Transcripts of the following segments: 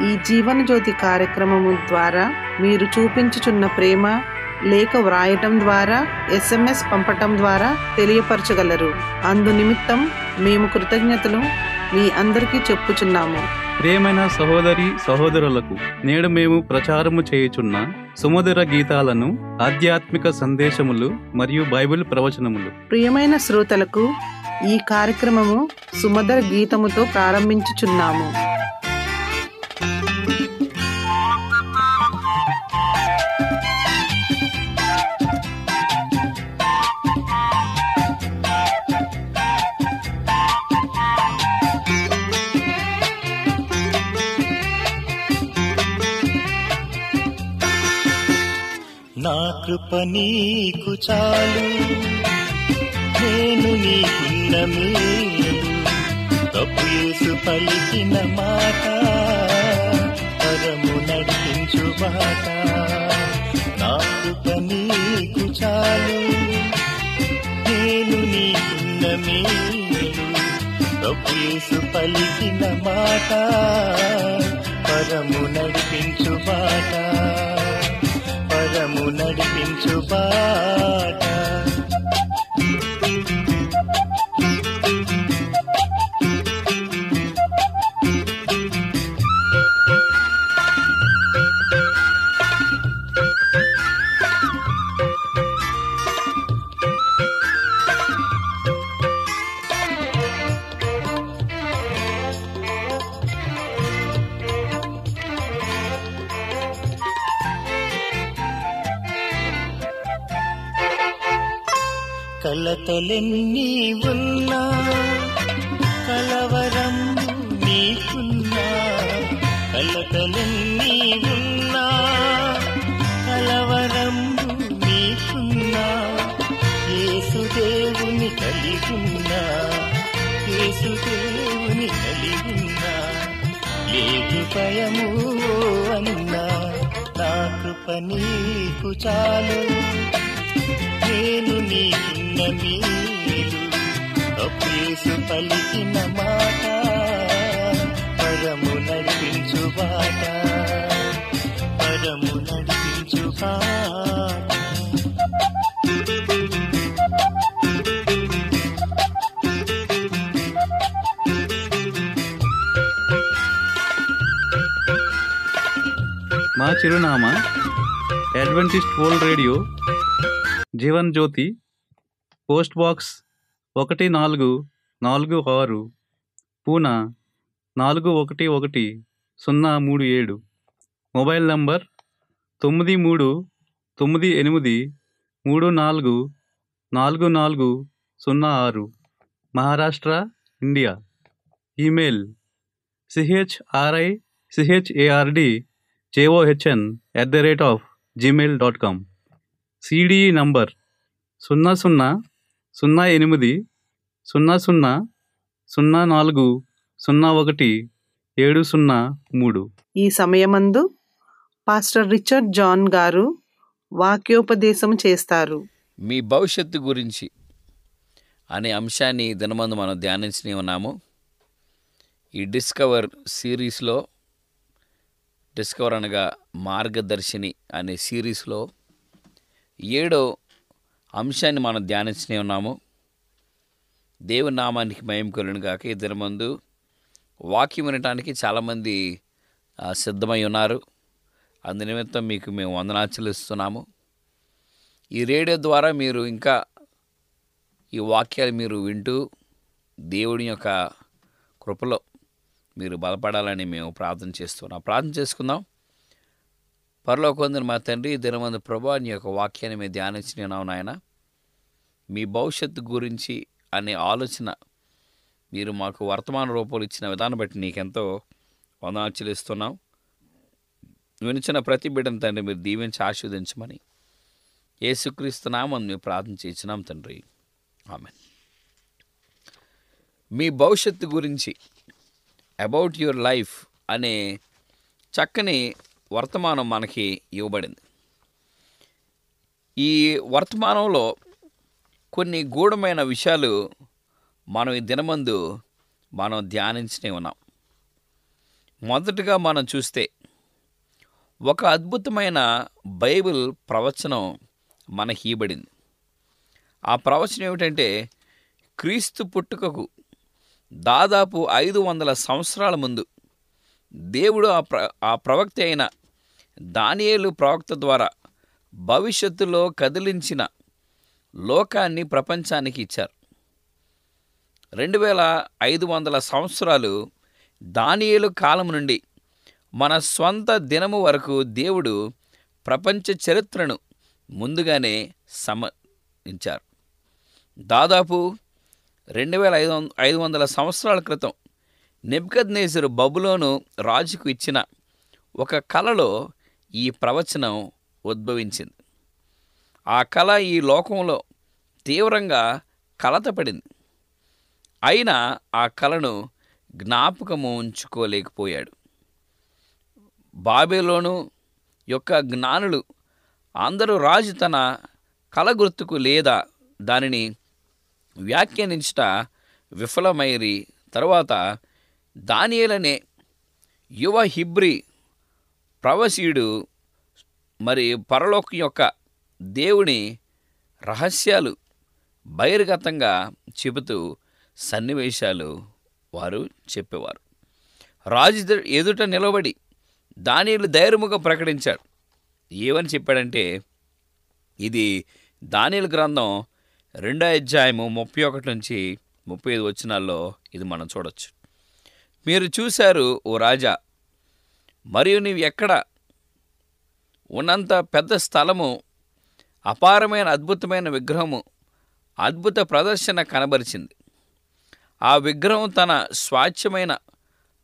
ఈ జీవన జ్యోతి కార్యక్రమము ద్వారా మీరు చూపించుచున్న ప్రేమ లేఖ వ్రాయటం ద్వారా ఎస్ఎంఎస్ పంపటం ద్వారా తెలియపరచగలరు. అందు నిమిత్తం మేము కృతజ్ఞతలు మీ అందరికీ చెప్పుచున్నాము. ప్రియమైన సహోదరి సహోదరులకు నేడు మేము ప్రచారము చేయుచున్న సుమధుర గీతాలను ఆధ్యాత్మిక సందేశములు మరియు బైబిల్ ప్రవచనములు. ప్రియమైన శ్రోతలకు ఈ కార్యక్రమము సుమధుర గీతముతో ప్రారంభించుచున్నాము. కృప నీకు చాలు. నేను నీకున్న మేలు తప్పు యేసు పలికిన మాట. పరము నడిపించు బాట నా కృప నీకు చాలు. నేను నీకున్న మేలు తప్పు యేసు పలికిన మాట. పరము నడిపించు బాట మార్గము నడిపించు బాట. కలతలెన్ని ఉన్నా కలవరం నీకున్నా కలతలెన్ని ఉన్నా కలవరం నీకున్నా యేసుదేవుని కలిగున్నా యేసుదేవుని కలిగున్నా లేదు భయము అన్నా నా కృప నీకు చాలు నేను నీకు పలికిన మాట పరము నడిపించు బాట పరము నడిపించు బాట మా చిరునామా Adventist World Radio Jeevan Jyoti post box ఒకటి నాలుగు నాలుగు ఆరు పూనా నాలుగు ఒకటి ఒకటి సున్నా మూడు ఏడు. మొబైల్ నంబర్ తొమ్మిది మూడు తొమ్మిది ఎనిమిది మూడు నాలుగు నాలుగు నాలుగు సున్నా ఆరు. Maharashtra India. Email C H R I C H A R D J O H N at the rate of Gmail dot com. C D E number సున్నా సున్నా సున్నా ఎనిమిది సున్నా సున్నా సున్నా నాలుగు సున్నా ఒకటి ఏడు సున్నా మూడు. ఈ సమయమందు పాస్టర్ రిచర్డ్ జాన్ గారు వాక్యోపదేశం చేస్తారు. మీ భవిష్యత్తు గురించి అనే అంశాన్ని దినమందు మనం ధ్యానించని ఉన్నాము. ఈ డిస్కవర్ సిరీస్లో డిస్కవర్ అనగా మార్గదర్శిని అనే సిరీస్లో ఏడో అంశాన్ని మనం ధ్యానించనే ఉన్నాము. దేవుని నామానికి మయం కలును ఇద్దరి ముందు వాక్యం వినటానికి చాలామంది సిద్ధమై ఉన్నారు. అందు నిమిత్తం మీకు మేము వందనాలు చెల్లిస్తున్నాము. ఈ రేడియో ద్వారా మీరు ఇంకా ఈ వాక్యాలు మీరు వింటూ దేవుని యొక్క కృపలో మీరు బలపడాలని మేము ప్రార్థన చేస్తున్నాం. ప్రార్థన చేసుకుందాం. పరలోకొందని మా తండ్రి దినమంది దినమందు ప్రభా నీ యొక్క వాక్యాన్ని మేము ధ్యానించినావు నాయన. మీ భవిష్యత్తు గురించి అనే ఆలోచన మీరు మాకు వర్తమాన రూపంలో ఇచ్చిన విధానం బట్టి నీకెంతో వందనాలు చెల్లిస్తున్నాం. వినిచిన ప్రతి బిడ్డను తండ్రి మీరు దీవించి ఆశీర్వదించమని ఏసుక్రీస్తున్నామని మేము ప్రార్థన చేసినాం తండ్రి. ఆమె మీ భవిష్యత్తు గురించి అబౌట్ యువర్ లైఫ్ అనే చక్కని వర్తమానం మనకి ఇవ్వబడింది. ఈ వర్తమానంలో కొన్ని గూఢమైన విషయాలు మనం ఈ దినమందు మనం ధ్యానించనే ఉన్నాం. మొదటగా మనం చూస్తే ఒక అద్భుతమైన బైబిల్ ప్రవచనం మనకి ఇవ్వబడింది. ఆ ప్రవచనం ఏమిటంటే క్రీస్తు పుట్టుకకు దాదాపు ఐదు వందల సంవత్సరాల ముందు దేవుడు ఆ ప్ర ఆ ప్రవక్త అయిన దానియేలు ప్రవక్త ద్వారా భవిష్యత్తులో కదిలించిన లోకాన్ని ప్రపంచానికి ఇచ్చారు. రెండు వేల ఐదు వందల సంవత్సరాలు దానియేలు కాలం నుండి మన స్వంత దినము వరకు దేవుడు ప్రపంచ చరిత్రను ముందుగానే సమించారు దాదాపు రెండు వేల ఐదు ఐదు వందల సంవత్సరాల క్రితం నెబ్కద్నేజరు బబులోను రాజుకు ఇచ్చిన ఒక కళలో ఈ ప్రవచనం ఉద్భవించింది. ఆ కళ ఈ లోకంలో తీవ్రంగా కలతపడింది. అయినా ఆ కళను జ్ఞాపకము ఉంచుకోలేకపోయాడు. బాబేలోను యొక్క జ్ఞానులు అందరూ రాజు తన కళ గుర్తుకు లేదా దానిని వ్యాఖ్యానించట విఫలమైరి తరువాత దానియలనే యువ హిబ్రి ప్రవసీయుడు మరి పరలోకం యొక్క దేవుని రహస్యాలు బహిర్గతంగా చెబుతూ సన్నివేశాలు వారు చెప్పేవారు. రాజు ఎదుట నిలబడి దానిలు ధైర్యముగా ప్రకటించాడు. ఏమని చెప్పాడంటే ఇది దానిల గ్రంథం రెండో అధ్యాయము ముప్పై ఒకటి నుంచి ముప్పై ఐదు వచనాల్లో ఇది మనం చూడొచ్చు. మీరు చూశారు ఓ రాజా మరియు నీవు ఎక్కడ ఉన్నంత పెద్ద స్థలము అపారమైన అద్భుతమైన విగ్రహము అద్భుత ప్రదర్శన కనబరిచింది. ఆ విగ్రహం తన స్వాచ్ఛమైన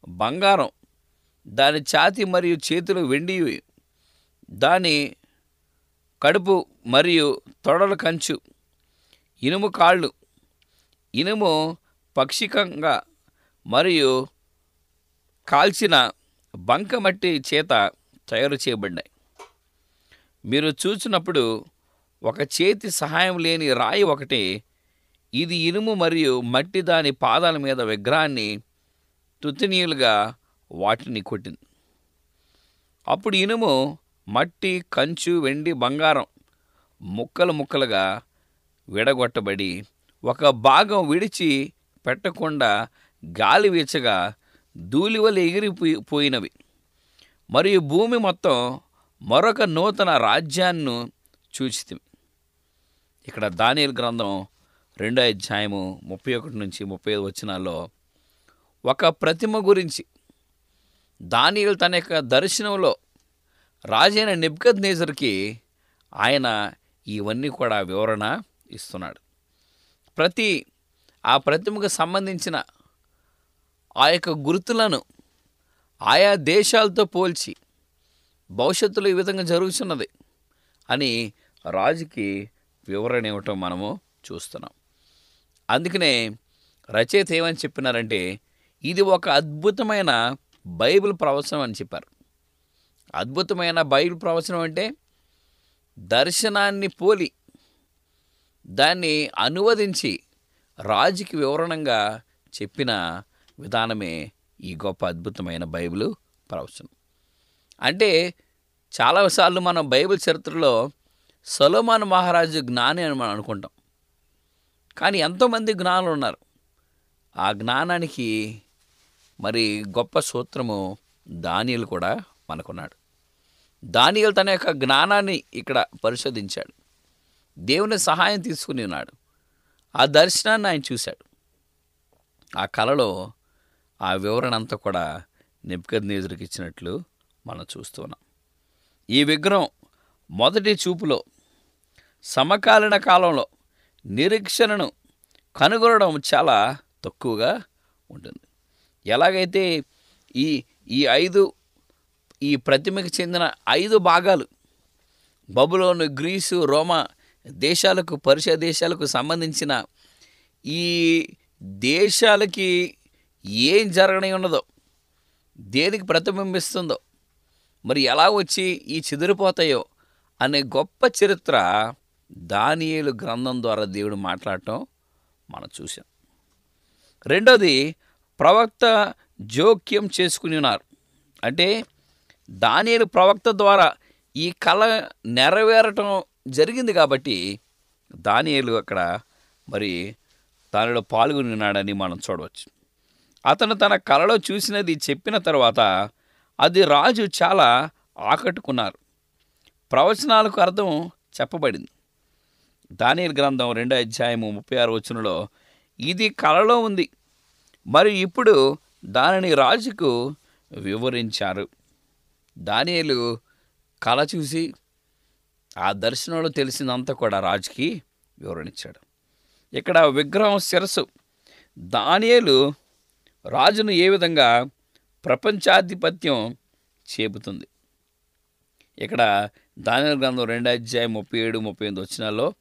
బంగారం దాని ఛాతి మరియు చేతులు వెండి దాని కడుపు మరియు తొడల కంచు ఇనుము కాళ్ళు ఇనుము పక్షికంగా మరియు కాల్చిన బంకమట్టి చేత తయారు చేయబడ్డాయి మీరు చూసినప్పుడు ఒక చేతి సహాయం లేని రాయి ఒకటి ఇది ఇనుము మరియు మట్టి దాని పాదాల మీద విగ్రహాన్ని తుతినీయులుగా వాటిని కొట్టింది. అప్పుడు ఇనుము మట్టి కంచు వెండి బంగారం ముక్కలు ముక్కలుగా విడగొట్టబడి ఒక భాగం విడిచి పెట్టకుండా గాలి వీచగా ధూళివలు ఎగిరిపోయి పోయినవి. మరియు భూమి మొత్తం మరొక నూతన రాజ్యాన్ని చూచితివి ఇక్కడ దానియల్ గ్రంథం రెండో అధ్యాయము ముప్పై ఒకటి నుంచి ముప్పై ఐదు వచ్చినాల్లో ఒక ప్రతిమ గురించి దానియల్ తన యొక్క దర్శనంలో రాజైన నిబ్గద్ నేజర్కి ఆయన ఇవన్నీ కూడా వివరణ ఇస్తున్నాడు. ప్రతి ఆ ప్రతిమకు సంబంధించిన ఆ యొక్క గుర్తులను ఆయా దేశాలతో పోల్చి భవిష్యత్తులో ఈ విధంగా జరుగుతున్నది అని రాజుకి వివరణ ఇవ్వటం మనము చూస్తున్నాం. అందుకనే రచయిత ఏమని చెప్పినారంటే ఇది ఒక అద్భుతమైన బైబిల్ ప్రవచనం అని చెప్పారు. అద్భుతమైన బైబిల్ ప్రవచనం అంటే దర్శనాన్ని పోలి దాన్ని అనువదించి రాజుకి వివరణంగా చెప్పిన విధానమే ఈ గొప్ప అద్భుతమైన బైబిల్ ప్రవచనం. అంటే చాలాసార్లు మనం బైబిల్ చరిత్రలో సలోమాన్ మహారాజు జ్ఞాని అని మనం అనుకుంటాం. కానీ ఎంతోమంది జ్ఞానులు ఉన్నారు. ఆ జ్ఞానానికి మరి గొప్ప సూత్రము దానియలు కూడా మనకున్నాడు. దానియలు తన యొక్క జ్ఞానాన్ని ఇక్కడ పరిశోధించాడు. దేవుని సహాయం తీసుకుని ఉన్నాడు. ఆ దర్శనాన్ని ఆయన చూశాడు. ఆ కళలో ఆ వివరణ అంతా కూడా నెప్పుకద్నేజుడికి ఇచ్చినట్లు మనం చూస్తున్నాం ఈ విగ్రహం మొదటి చూపులో సమకాలీన కాలంలో నిరీక్షణను కనుగొనడం చాలా తక్కువగా ఉంటుంది. ఎలాగైతే ఈ ఈ ఐదు ఈ ప్రతిమకు చెందిన ఐదు భాగాలు బబులోను గ్రీసు రోమా దేశాలకు పరుష దేశాలకు సంబంధించిన ఈ దేశాలకి ఏం జరగని ఉన్నదో దేనికి ప్రతిబింబిస్తుందో మరి ఎలా వచ్చి ఈ చెదిరిపోతాయో అనే గొప్ప చరిత్ర దానియేలు గ్రంథం ద్వారా దేవుడు మాట్లాడటం మనం చూసాం రెండోది ప్రవక్త జోక్యం చేసుకుని ఉన్నారు. అంటే దానియేలు ప్రవక్త ద్వారా ఈ కళ నెరవేరటం జరిగింది కాబట్టి దానియేలు అక్కడ మరి దానిలో పాల్గొని ఉన్నాడని మనం చూడవచ్చు. అతను తన కళలో చూసినది చెప్పిన తర్వాత అది రాజు చాలా ఆకట్టుకున్నారు. ప్రవచనాలకు అర్థం చెప్పబడింది. దానియల్ గ్రంథం రెండో అధ్యాయము ముప్పై ఆరు వచనంలో ఇది కళలో ఉంది. మరి ఇప్పుడు దానిని రాజుకు వివరించారు. దానియలు కళ చూసి ఆ దర్శనంలో తెలిసిందంతా కూడా రాజుకి వివరణించాడు. ఇక్కడ విగ్రహం శిరస్సు. దానియలు రాజును ఏ విధంగా ప్రపంచాధిపత్యం చేపుతుంది? ఇక్కడ దాని గ్రంథం రెండు అధ్యాయం ముప్పై ఏడు ముప్పై ఎనిమిది వచ్చినాల్లో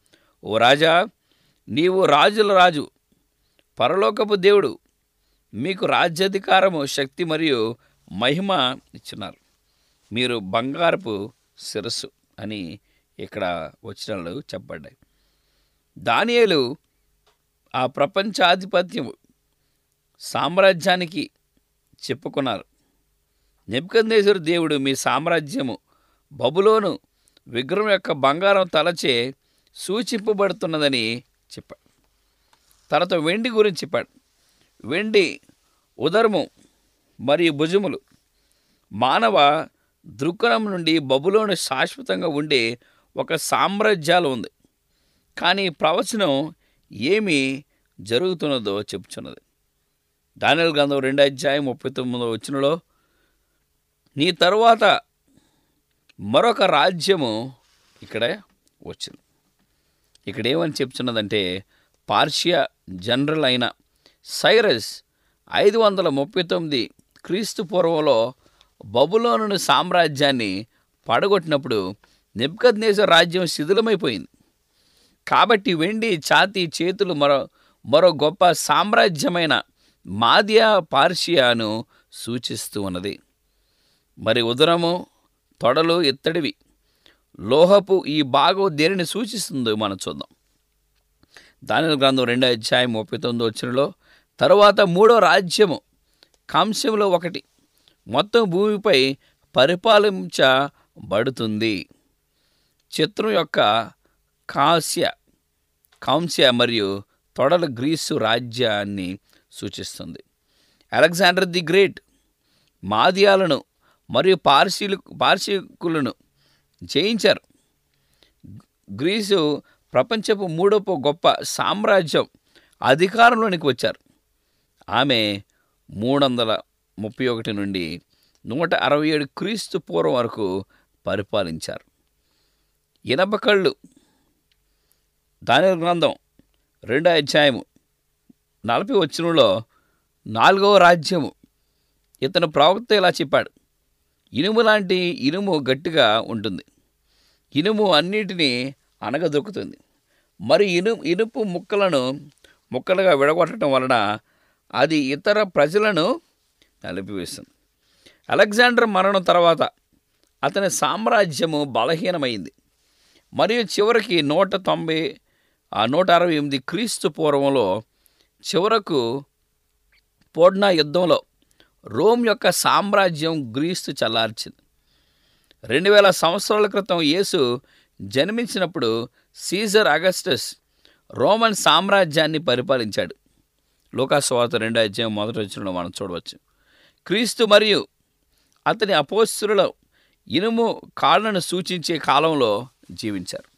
ఓ రాజా నీవు రాజుల రాజు పరలోకపు దేవుడు. మీకు రాజ్యాధికారము శక్తి మరియు మహిమ ఇచ్చినారు. మీరు బంగారపు శిరస్సు అని ఇక్కడ వచనాలు చెప్పబడ్డాయి. దానియేలు ఆ ప్రపంచాధిపత్యం సామ్రాజ్యానికి చెప్పుకున్నారు. నెప్పుకందేశ్వర దేవుడు మీ సామ్రాజ్యము బబులోను విగ్రహం యొక్క బంగారం తలచే సూచింపబడుతున్నదని చెప్పాడు. తర్వాత వెండి గురించి చెప్పాడు. వెండి ఉదరము మరియు భుజములు. మానవ దృక్కణం నుండి బబులోని శాశ్వతంగా ఉండే ఒక సామ్రాజ్యాలు ఉంది. కానీ ప్రవచనం ఏమి జరుగుతున్నదో చెప్పుచున్నది దానిల గ్రంథం రెండు అధ్యాయం ముప్పై తొమ్మిదో వచ్చినలో నీ తరువాత మరొక రాజ్యము ఇక్కడ వచ్చింది. ఇక్కడ ఏమని చెప్తున్నదంటే పార్షియా జనరల్ అయిన సైరస్ ఐదు వందల ముప్పై తొమ్మిది క్రీస్తు పూర్వంలో బబులోను సామ్రాజ్యాన్ని పడగొట్టినప్పుడు నెబ్కద్నేసర్ రాజ్యం శిథిలమైపోయింది. కాబట్టి వెండి ఛాతి చేతులు మరో మరో గొప్ప సామ్రాజ్యమైన మాదియా పార్షియాను సూచిస్తూ ఉన్నది. మరి ఉదరము తొడలు ఇత్తడివి లోహపు ఈ భాగం దేనిని సూచిస్తుందో మనం చూద్దాం. దాని గ్రంథం రెండో అధ్యాయం ముప్పై తొమ్మిది వచ్చినలో తరువాత మూడో రాజ్యము కాంస్యంలో ఒకటి మొత్తం భూమిపై పరిపాలించబడుతుంది. చిత్రం యొక్క కాంస్య కాంస్య మరియు తొడల గ్రీసు రాజ్యాన్ని సూచిస్తుంది. అలెగ్జాండర్ ది గ్రేట్ మాదియాలను మరియు పార్సీలు పార్సీకులను జయించారు. గ్రీసు ప్రపంచపు మూడవ గొప్ప సామ్రాజ్యం అధికారంలోనికి వచ్చారు. ఆమె మూడు వందల ముప్పై ఒకటి నుండి నూట అరవై ఏడు క్రీస్తు పూర్వం వరకు పరిపాలించారు. ఇనప కళ్ళు. దాని గ్రంథం రెండో అధ్యాయము నలభై వచ్చినలో నాలుగవ రాజ్యము. ఇతను ప్రవక్త ఇలా చెప్పాడు. ఇనుము లాంటి ఇనుము గట్టిగా ఉంటుంది. ఇనుము అన్నిటినీ అనగదొక్కుతుంది మరి ఇను ఇనుపు ముక్కలను ముక్కలుగా విడగొట్టడం వలన అది ఇతర ప్రజలను నలిపివేస్తుంది. అలెగ్జాండర్ మరణం తర్వాత అతని సామ్రాజ్యము బలహీనమైంది. మరియు చివరికి నూట తొంభై ఆ నూట అరవై ఎనిమిది క్రీస్తు పూర్వంలో చివరకు పోడ్నా యుద్ధంలో రోమ్ యొక్క సామ్రాజ్యం గ్రీస్తు చల్లార్చింది. రెండు వేల సంవత్సరాల క్రితం యేసు జన్మించినప్పుడు సీజర్ అగస్టస్ రోమన్ సామ్రాజ్యాన్ని పరిపాలించాడు. లోకాస్వార్త రెండో అధ్యాయం మొదటి వచ్చిన మనం చూడవచ్చు. క్రీస్తు మరియు అతని అపోస్తుల ఇనుము కాళ్ళను సూచించే కాలంలో జీవించారు.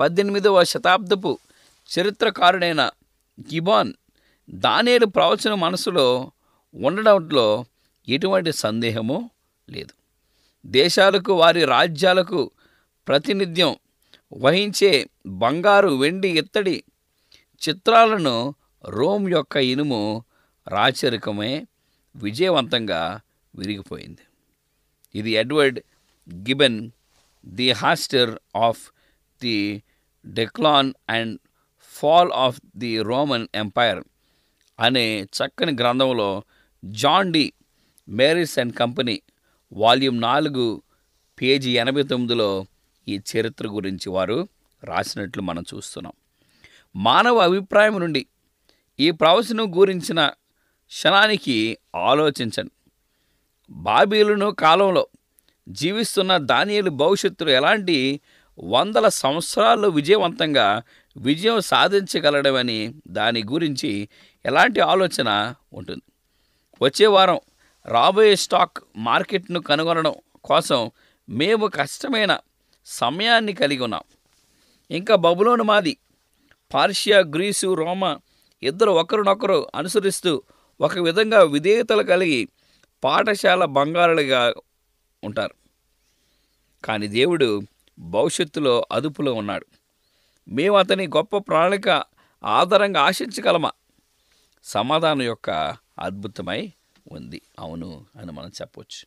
పద్దెనిమిదవ శతాబ్దపు చరిత్రకారుడైన గిబాన్ దానియేలు ప్రవచన మనసులో ఉండడంలో ఎటువంటి సందేహము లేదు. దేశాలకు వారి రాజ్యాలకు ప్రాతినిధ్యం వహించే బంగారు వెండి ఇత్తడి చిత్రాలను రోమ్ యొక్క ఇనుము రాచరికమే విజయవంతంగా విరిగిపోయింది. ఇది Edward Gibbon the history of the decline and fall of the Roman Empire అనే చక్కని గ్రంథంలో John D Meres and company volume నాలుగు పేజీ ఎనభై తొమ్మిదిలో ఈ చరిత్ర గురించి వారు రాసినట్లు మనం చూస్తున్నాం. మానవ అభిప్రాయం నుండి ఈ ప్రవచనం గురించిన క్షణానికి ఆలోచించండి. బాబీలును కాలంలో జీవిస్తున్న దానియలు భవిష్యత్తులో ఎలాంటి వందల సంవత్సరాల్లో విజయవంతంగా విజయం సాధించగలడమని దాని గురించి ఎలాంటి ఆలోచన ఉంటుంది? వచ్చే వారం రాబోయే స్టాక్ మార్కెట్ను కనుగొనడం కోసం మేము కష్టమైన సమయాన్ని కలిగి ఉన్నాం. ఇంకా బబులోను మాది పార్షియా గ్రీసు రోమా ఇద్దరు ఒకరినొకరు అనుసరిస్తూ ఒక విధంగా విధేయతలు కలిగి పాఠశాల బంగారులుగా ఉంటారు. కానీ దేవుడు భవిష్యత్తులో అదుపులో ఉన్నాడు. మేము అతని గొప్ప ప్రణాళిక ఆధారంగా ఆశించగలమా? సమాధానం యొక్క అద్భుతమై ఉంది. అవును అని మనం చెప్పవచ్చు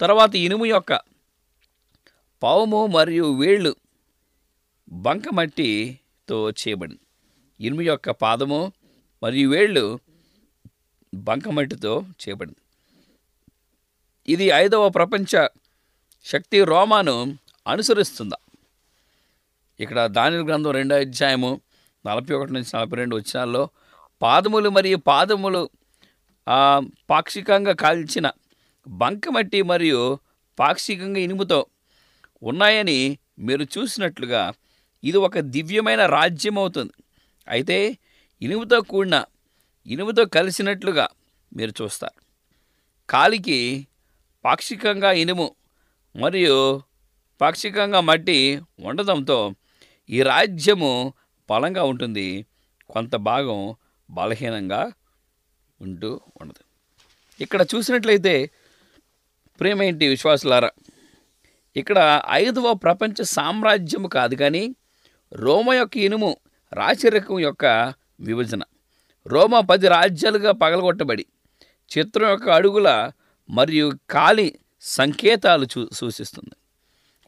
తర్వాత ఇనుము యొక్క పావము మరియు వేళ్ళు బంకమట్టితో చేయబడింది ఇనుము యొక్క పాదము మరియు వేళ్ళు బంకమట్టితో చేయబడింది ఇది ఐదవ ప్రపంచ శక్తి రోమాను అనుసరిస్తుందా? ఇక్కడ దాని గ్రంథం రెండో అధ్యాయము నలభై ఒకటి నుంచి నలభై రెండు వచ్చినాల్లో పాదములు మరియు పాదములు పాక్షికంగా కాల్చిన బంకమట్టి మరియు పాక్షికంగా ఇనుముతో ఉన్నాయని మీరు చూసినట్లుగా ఇది ఒక దివ్యమైన రాజ్యం అవుతుంది అయితే ఇనుముతో కూడిన ఇనుముతో కలిసినట్లుగా మీరు చూస్తారు. కాలికి పాక్షికంగా ఇనుము మరియు పాక్షికంగా మట్టి ఉండడంతో ఈ రాజ్యము బలంగా ఉంటుంది. కొంత భాగం బలహీనంగా ఉంటూ ఉండదు ఇక్కడ చూసినట్లయితే ప్రేమేంటి విశ్వాసులారా? ఇక్కడ ఐదవ ప్రపంచ సామ్రాజ్యము కాదు కానీ రోమ యొక్క ఇనుము రాచరికం యొక్క విభజన. రోమ పది రాజ్యాలుగా పగలగొట్టబడి చిత్రం యొక్క అడుగుల మరియు కాలి సంకేతాలు చూ సూచిస్తుంది.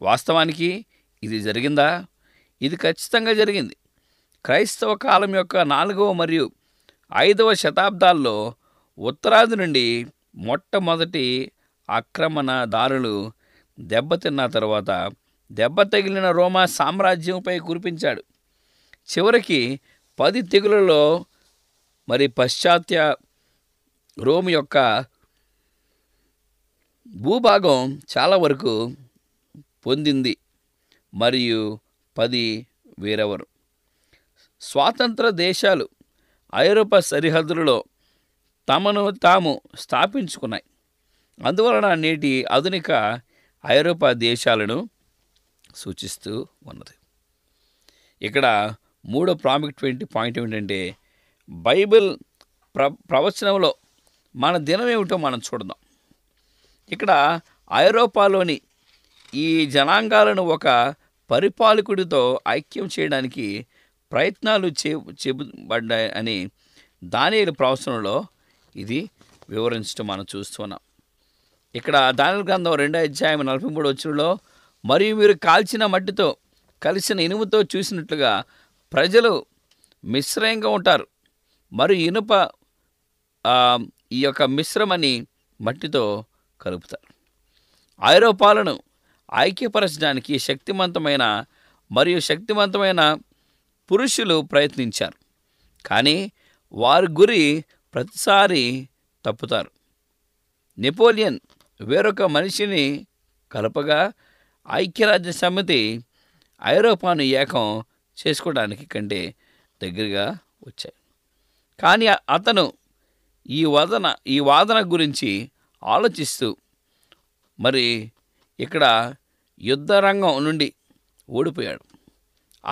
వాస్తవానికి ఇది జరిగిందా? ఇది ఖచ్చితంగా జరిగింది. క్రైస్తవ కాలం యొక్క నాలుగవ మరియు ఐదవ శతాబ్దాల్లో ఉత్తరాది నుండి మొట్టమొదటి ఆక్రమణదారులు దెబ్బతిన్న తర్వాత దెబ్బ తగిలిన రోమా సామ్రాజ్యంపై కురిపించాడు. చివరికి పది తెగులలో మరి పాశ్చాత్య రోమ్ యొక్క భూభాగం చాలా వరకు పొందింది మరియు పది వేరెవరు. స్వాతంత్ర దేశాలు ఐరోపా సరిహద్దులలో తమను తాము స్థాపించుకున్నాయి. అందువలన నేటి ఆధునిక ఐరోపా దేశాలను సూచిస్తూ ఉన్నది. ఇక్కడ మూడో ప్రాముఖ్యమైన పాయింట్ ఏమిటంటే బైబిల్ ప్ర ప్రవచనంలో మన దినం ఏమిటో మనం చూడదాం. ఇక్కడ ఐరోపాలోని ఈ జనాంగాలను ఒక పరిపాలకుడితో ఐక్యం చేయడానికి ప్రయత్నాలు చే చేపడ్డాయి అని దానియుల ప్రవచనంలో ఇది వివరించడం మనం చూస్తున్నాం ఇక్కడ దానిల గ్రంథం రెండో అధ్యాయం నలభై మూడు వచ్చినలో మరియు మీరు కాల్చిన మట్టితో కలిసిన ఇనుముతో చూసినట్లుగా ప్రజలు మిశ్రయంగా ఉంటారు. మరియు ఇనుప ఈ యొక్క మిశ్రమని మట్టితో కలుపుతారు. ఐరోపాలను ఐక్యపరచడానికి శక్తివంతమైన మరియు శక్తివంతమైన పురుషులు ప్రయత్నించారు. కానీ వారి గురి ప్రతిసారి తప్పుతారు. నెపోలియన్ వేరొక మనిషిని కలపగా ఐక్యరాజ్య సమితి ఐరోపాను ఏకం చేసుకోవడానికి కంటే దగ్గరగా వచ్చాయి. కానీ అతను ఈ వాదన ఈ వాదన గురించి ఆలోచిస్తూ మరి ఇక్కడ యుద్ధరంగం నుండి ఓడిపోయాడు.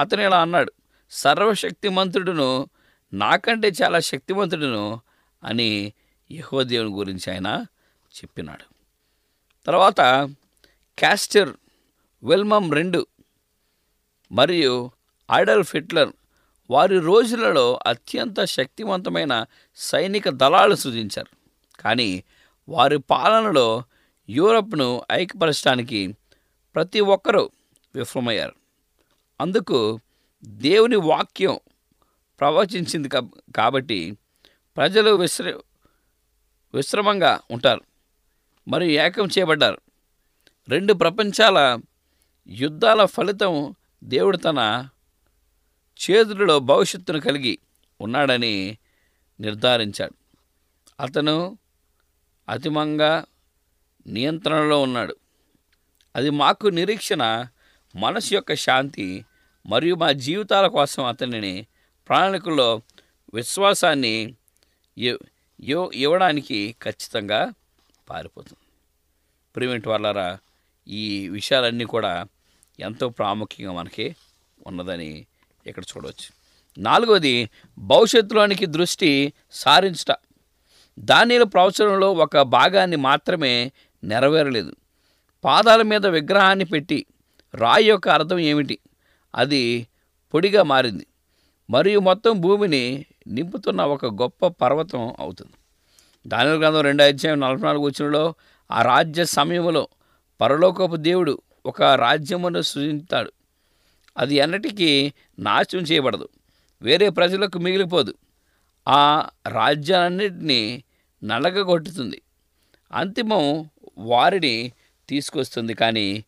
అతను ఇలా అన్నాడు సర్వశక్తిమంతుడును నాకంటే చాలా శక్తివంతుడును అని యహోదేవుని గురించి ఆయన చెప్పినాడు. తర్వాత క్యాస్టర్ వెల్మమ్ రెండు మరియు అడల్ఫ్ హిట్లర్ వారి రోజులలో అత్యంత శక్తివంతమైన సైనిక దళాలు సృజించారు. కానీ వారి పాలనలో యూరప్ను ఐక్యపరచడానికి ప్రతి ఒక్కరూ విఫలమయ్యారు. అందుకు దేవుని వాక్యం ప్రవచించింది కబ్- కాబట్టి ప్రజలు విశ్ర విశ్రమంగా ఉంటారు. మరియు ఏకం చేయబడ్డారు. రెండు ప్రపంచాల యుద్ధాల ఫలితం దేవుడు తన చేతులలో భవిష్యత్తును కలిగి ఉన్నాడని నిర్ధారించాడు. అతను అతిమంగా నియంత్రణలో ఉన్నాడు. అది మాకు నిరీక్షణ మనసు యొక్క శాంతి మరియు మా జీవితాల కోసం అతనిని ప్రణాళికల్లో విశ్వాసాన్ని ఇవ్- ఇవ్వడానికి ఖచ్చితంగా పారిపోతుంది ప్రివెంట్ వాళ్ళరా ఈ విషయాలన్నీ కూడా ఎంతో ప్రాముఖ్యంగా మనకి ఉన్నదని ఇక్కడ చూడవచ్చు. నాలుగోది భవిష్యత్తులోనికి దృష్టి సారించట. దానిల ప్రవచనంలో ఒక భాగాన్ని మాత్రమే నెరవేరలేదు. పాదాల మీద విగ్రహాన్ని పెట్టి రాయి యొక్క అర్థం ఏమిటి? అది పొడిగా మారింది. మరియు మొత్తం భూమిని నింపుతున్న ఒక గొప్ప పర్వతం అవుతుంది. దాని గ్రంథం రెండో అధ్యాయం నలభై నాలుగు వచ్చినలో ఆ రాజ్య సమయంలో పరలోకపు దేవుడు ఒక రాజ్యమును సృజించాడు అది ఎన్నటికీ నాశనం చేయబడదు. వేరే ప్రజలకు మిగిలిపోదు. ఆ రాజ్యాలన్నింటినీ నలగగొట్టుతుంది. అంతిమం వారిని తీసుకొస్తుంది. కానీ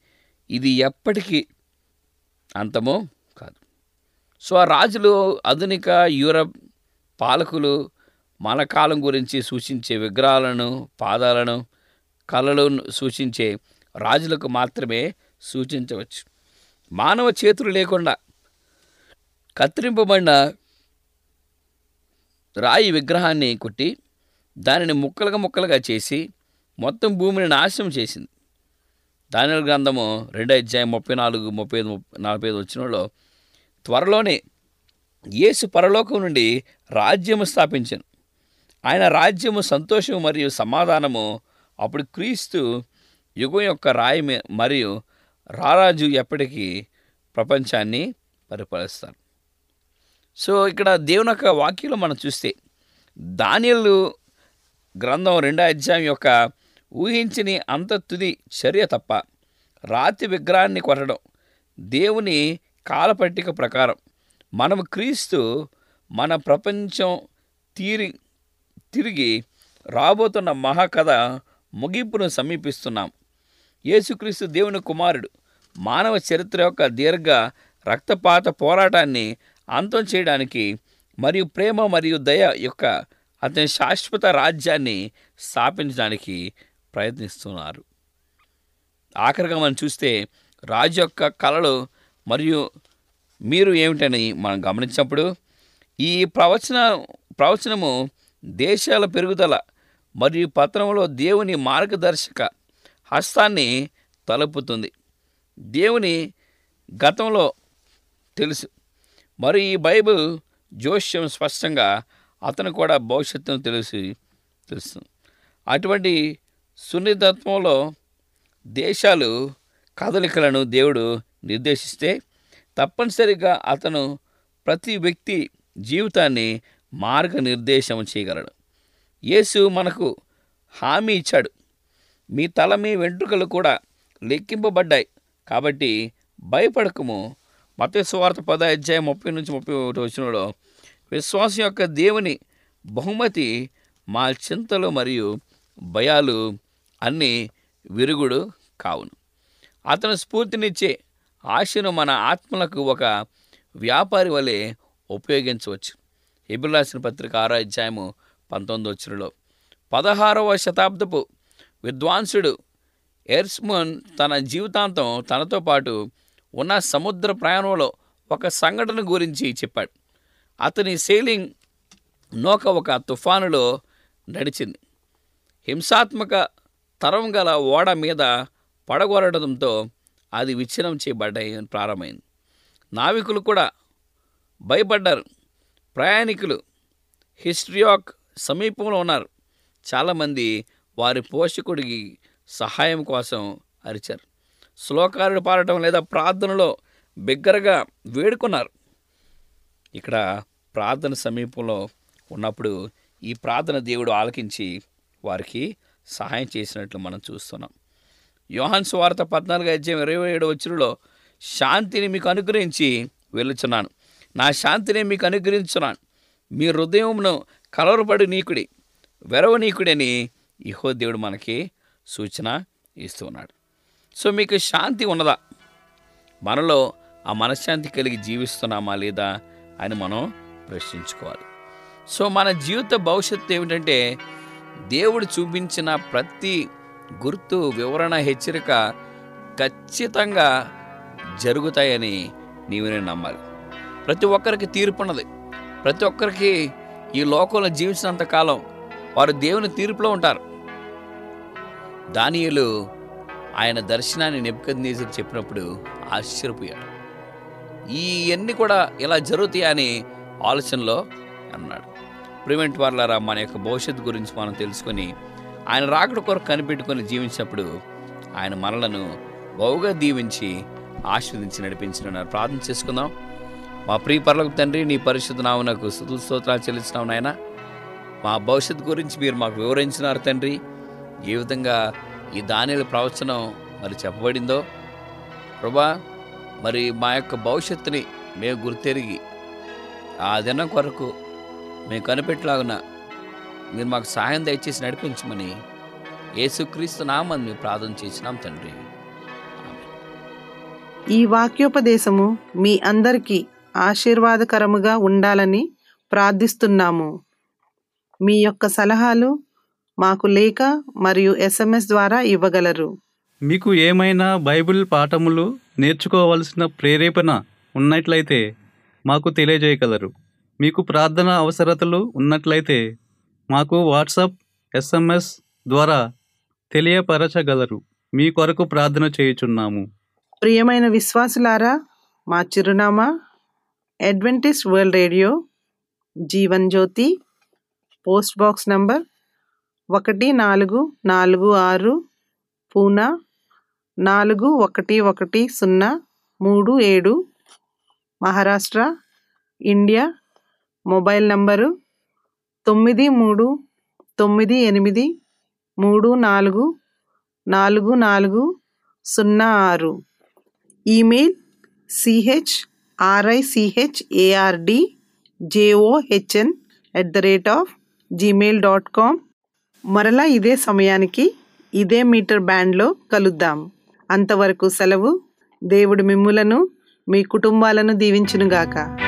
ఇది ఎప్పటికీ అంతమో కాదు. సో ఆ రాజులు ఆధునిక యూరప్ పాలకులు మన కాలం గురించి సూచించే విగ్రహాలను పాదాలను కళలను సూచించే రాజులకు మాత్రమే సూచించవచ్చు. మానవ చేతులు లేకుండా కత్తిరింపబడిన రాయి విగ్రహాన్ని కొట్టి దానిని ముక్కలుగా ముక్కలుగా చేసి మొత్తం భూమిని నాశనం చేసింది. దానిల గ్రంథము రెండో అధ్యాయం ముప్పై నాలుగు ముప్పై ఐదు ముప్పై నలభై ఐదు వచ్చినలో త్వరలోనే యేసు పరలోకం నుండి రాజ్యము స్థాపించను. ఆయన రాజ్యము సంతోషము మరియు సమాధానము అప్పుడు క్రీస్తు యుగం యొక్క రాయి మీ- మరియు రారాజు ఎప్పటికీ ప్రపంచాన్ని పరిపాలిస్తారు సో ఇక్కడ దేవుని యొక్క వాక్యంలో మనం చూస్తే దానియలు గ్రంథం రెండో అధ్యాయం యొక్క ఊహించని అంత తుది చర్య తప్ప రాతి విగ్రహాన్ని కొట్టడం దేవుని కాలపట్టిక ప్రకారం. మనం క్రీస్తు మన ప్రపంచం తీరి తిరిగి రాబోతున్న మహాకథ ముగింపును సమీపిస్తున్నాం. యేసుక్రీస్తు దేవుని కుమారుడు మానవ చరిత్ర యొక్క దీర్ఘ రక్తపాత పోరాటాన్ని అంతం చేయడానికి మరియు ప్రేమ మరియు దయ యొక్క అతని శాశ్వత రాజ్యాన్ని స్థాపించడానికి ప్రయత్నిస్తున్నారు. ఆఖరిగా మనం చూస్తే రాజు యొక్క కళలు మరియు మీరు ఏమిటని మనం గమనించినప్పుడు ఈ ప్రవచన ప్రవచనము దేశాల పెరుగుదల మరియు పత్రంలో దేవుని మార్గదర్శక హస్తాన్ని తలుపుతుంది. దేవుని గతంలో తెలుసు. మరి ఈ బైబిల్ జోష్యం స్పష్టంగా అతను కూడా భవిష్యత్తును తెలిసి తెలుస్తుంది అటువంటి సున్నితత్వంలో దేశాలు కదలికలను దేవుడు నిర్దేశిస్తే తప్పనిసరిగా అతను ప్రతి వ్యక్తి జీవితాన్ని మార్గనిర్దేశం చేయగలడు. యేసు మనకు హామీ ఇచ్చాడు. మీ తల మీ వెంట్రుకలు కూడా లెక్కింపబడ్డాయి. కాబట్టి భయపడకము. మత స్వార్థ పద అధ్యాయం ముప్పై నుంచి ముప్పై ఒకటి వచ్చినలో విశ్వాసం యొక్క దేవుని బహుమతి మా చింతలు మరియు భయాలు అన్నీ విరుగుడు కావును. అతను స్ఫూర్తినిచ్చే ఆశను మన ఆత్మలకు ఒక వ్యాపారి వలె ఉపయోగించవచ్చు. ఎబిల్ పత్రిక ఆరో అధ్యాయము పంతొమ్మిది వచ్చినలో పదహారవ శతాబ్దపు విద్వాంసుడు ఎర్స్మన్ తన జీవితాంతం తనతో పాటు ఉన్న సముద్ర ప్రయాణంలో ఒక సంఘటన గురించి చెప్పాడు. అతని సెయిలింగ్ నౌక ఒక తుఫానులో నడిచింది. హింసాత్మక తరం గల ఓడ మీద పడగొరడంతో అది విచ్ఛిన్నం చేయబడ్డాయి ప్రారంభమైంది. నావికులు కూడా భయపడ్డారు. ప్రయాణికులు హిస్ట్రియాక్ సమీపంలో ఉన్నారు. చాలామంది వారి పోషకుడికి సహాయం కోసం అరిచారు. శ్లోకాలు పాడటం లేదా ప్రార్థనలో బిగ్గరగా వేడుకున్నారు. ఇక్కడ ప్రార్థన సమీపంలో ఉన్నప్పుడు ఈ ప్రార్థన దేవుడు ఆలకించి వారికి సహాయం చేసినట్లు మనం చూస్తున్నాం. యోహాన్ సువార్త పద్నాలుగు అధ్యాయం ఇరవై ఏడు వచ్చినలో శాంతిని మీకు అనుగ్రహించి వెళ్ళుచున్నాను. నా శాంతిని మీకు అనుగ్రహించున్నాను. మీ హృదయమును కలవరపడి నీకుడి వెరవనీకుడని ఇహో దేవుడు మనకి సూచన ఇస్తున్నాడు. సో మీకు శాంతి ఉన్నదా? మనలో ఆ మనశ్శాంతి కలిగి జీవిస్తున్నామా లేదా అని మనం ప్రశ్నించుకోవాలి. సో మన జీవిత భవిష్యత్తు ఏమిటంటే దేవుడు చూపించిన ప్రతి గుర్తు వివరణ హెచ్చరిక ఖచ్చితంగా జరుగుతాయని నీవు నేను నమ్మాలి. ప్రతి ఒక్కరికి తీర్పు ఉన్నది. ప్రతి ఒక్కరికి ఈ లోకంలో జీవించినంత కాలం వారు దేవుని తీర్పులో ఉంటారు. దానియులు ఆయన దర్శనాన్ని నెప్పుకొందేసి చెప్పినప్పుడు ఆశ్చర్యపోయాడు. ఇవన్నీ కూడా ఇలా జరుగుతాయని ఆలోచనలో అన్నాడు. ప్రివెంట్ వార్లారా మన యొక్క భవిష్యత్తు గురించి మనం తెలుసుకొని ఆయన రాకడ కొరకు కనిపెట్టుకొని జీవించినప్పుడు ఆయన మనలను బహుగా దీవించి ఆశీర్వదించి నడిపించినారు ప్రార్థన చేసుకుందాం. మా ప్రియ పర్లకు తండ్రి నీ పరిశుద్ధ నామనకు స్తుతుల స్తోత్రాలు చెల్లించినావు నాయన. మా భవిష్యత్తు గురించి మీరు మాకు వివరించినారు తండ్రి. ఏ విధంగా ఈ దానిల ప్రవచనం మరి చెప్పబడిందో ప్రభా మరి మా యొక్క భవిష్యత్తుని మేము గుర్తెరిగి ఆ దినం కొరకు మేము కనిపెట్టలాగున మీరు మాకు సహాయం దయచేసి నడిపించమని యేసుక్రీస్తు నామని మేము ప్రార్థన చేసినాం తండ్రి. ఆమేన్. ఈ వాక్యోపదేశము మీ అందరికీ ఆశీర్వాదకరముగా ఉండాలని ప్రార్థిస్తున్నాము. మీ యొక్క సలహాలు మాకు లేఖ మరియు ఎస్ఎంఎస్ ద్వారా ఇవ్వగలరు. మీకు ఏమైనా బైబిల్ పాఠములు నేర్చుకోవలసిన ప్రేరేపణ ఉన్నట్లయితే మాకు తెలియజేయగలరు. మీకు ప్రార్థన అవసరతలు ఉన్నట్లయితే మాకు వాట్సాప్ ఎస్ఎంఎస్ ద్వారా తెలియపరచగలరు. మీ కొరకు ప్రార్థన చేయుచున్నాము. ప్రియమైన విశ్వాసులారా మా చిరునామా Adventist World Radio Jeevan Jyoti post box number ఒకటి నాలుగు నాలుగు ఆరు పూనా నాలుగు ఒకటి ఒకటి సున్నా మూడు ఏడు మహారాష్ట్ర ఇండియా మొబైల్ నంబరు తొమ్మిది మూడు తొమ్మిది ఎనిమిది మూడు నాలుగు నాలుగు నాలుగు సున్నా ఆరు. Email C H R I C H A R D J O H N at the rate of Gmail dot com మరలా ఇదే సమయానికి ఇదే మీటర్ బ్యాండ్లో కలుద్దాం. అంతవరకు సెలవు. దేవుడు మిమ్ములను మీ కుటుంబాలను దీవించునుగాక.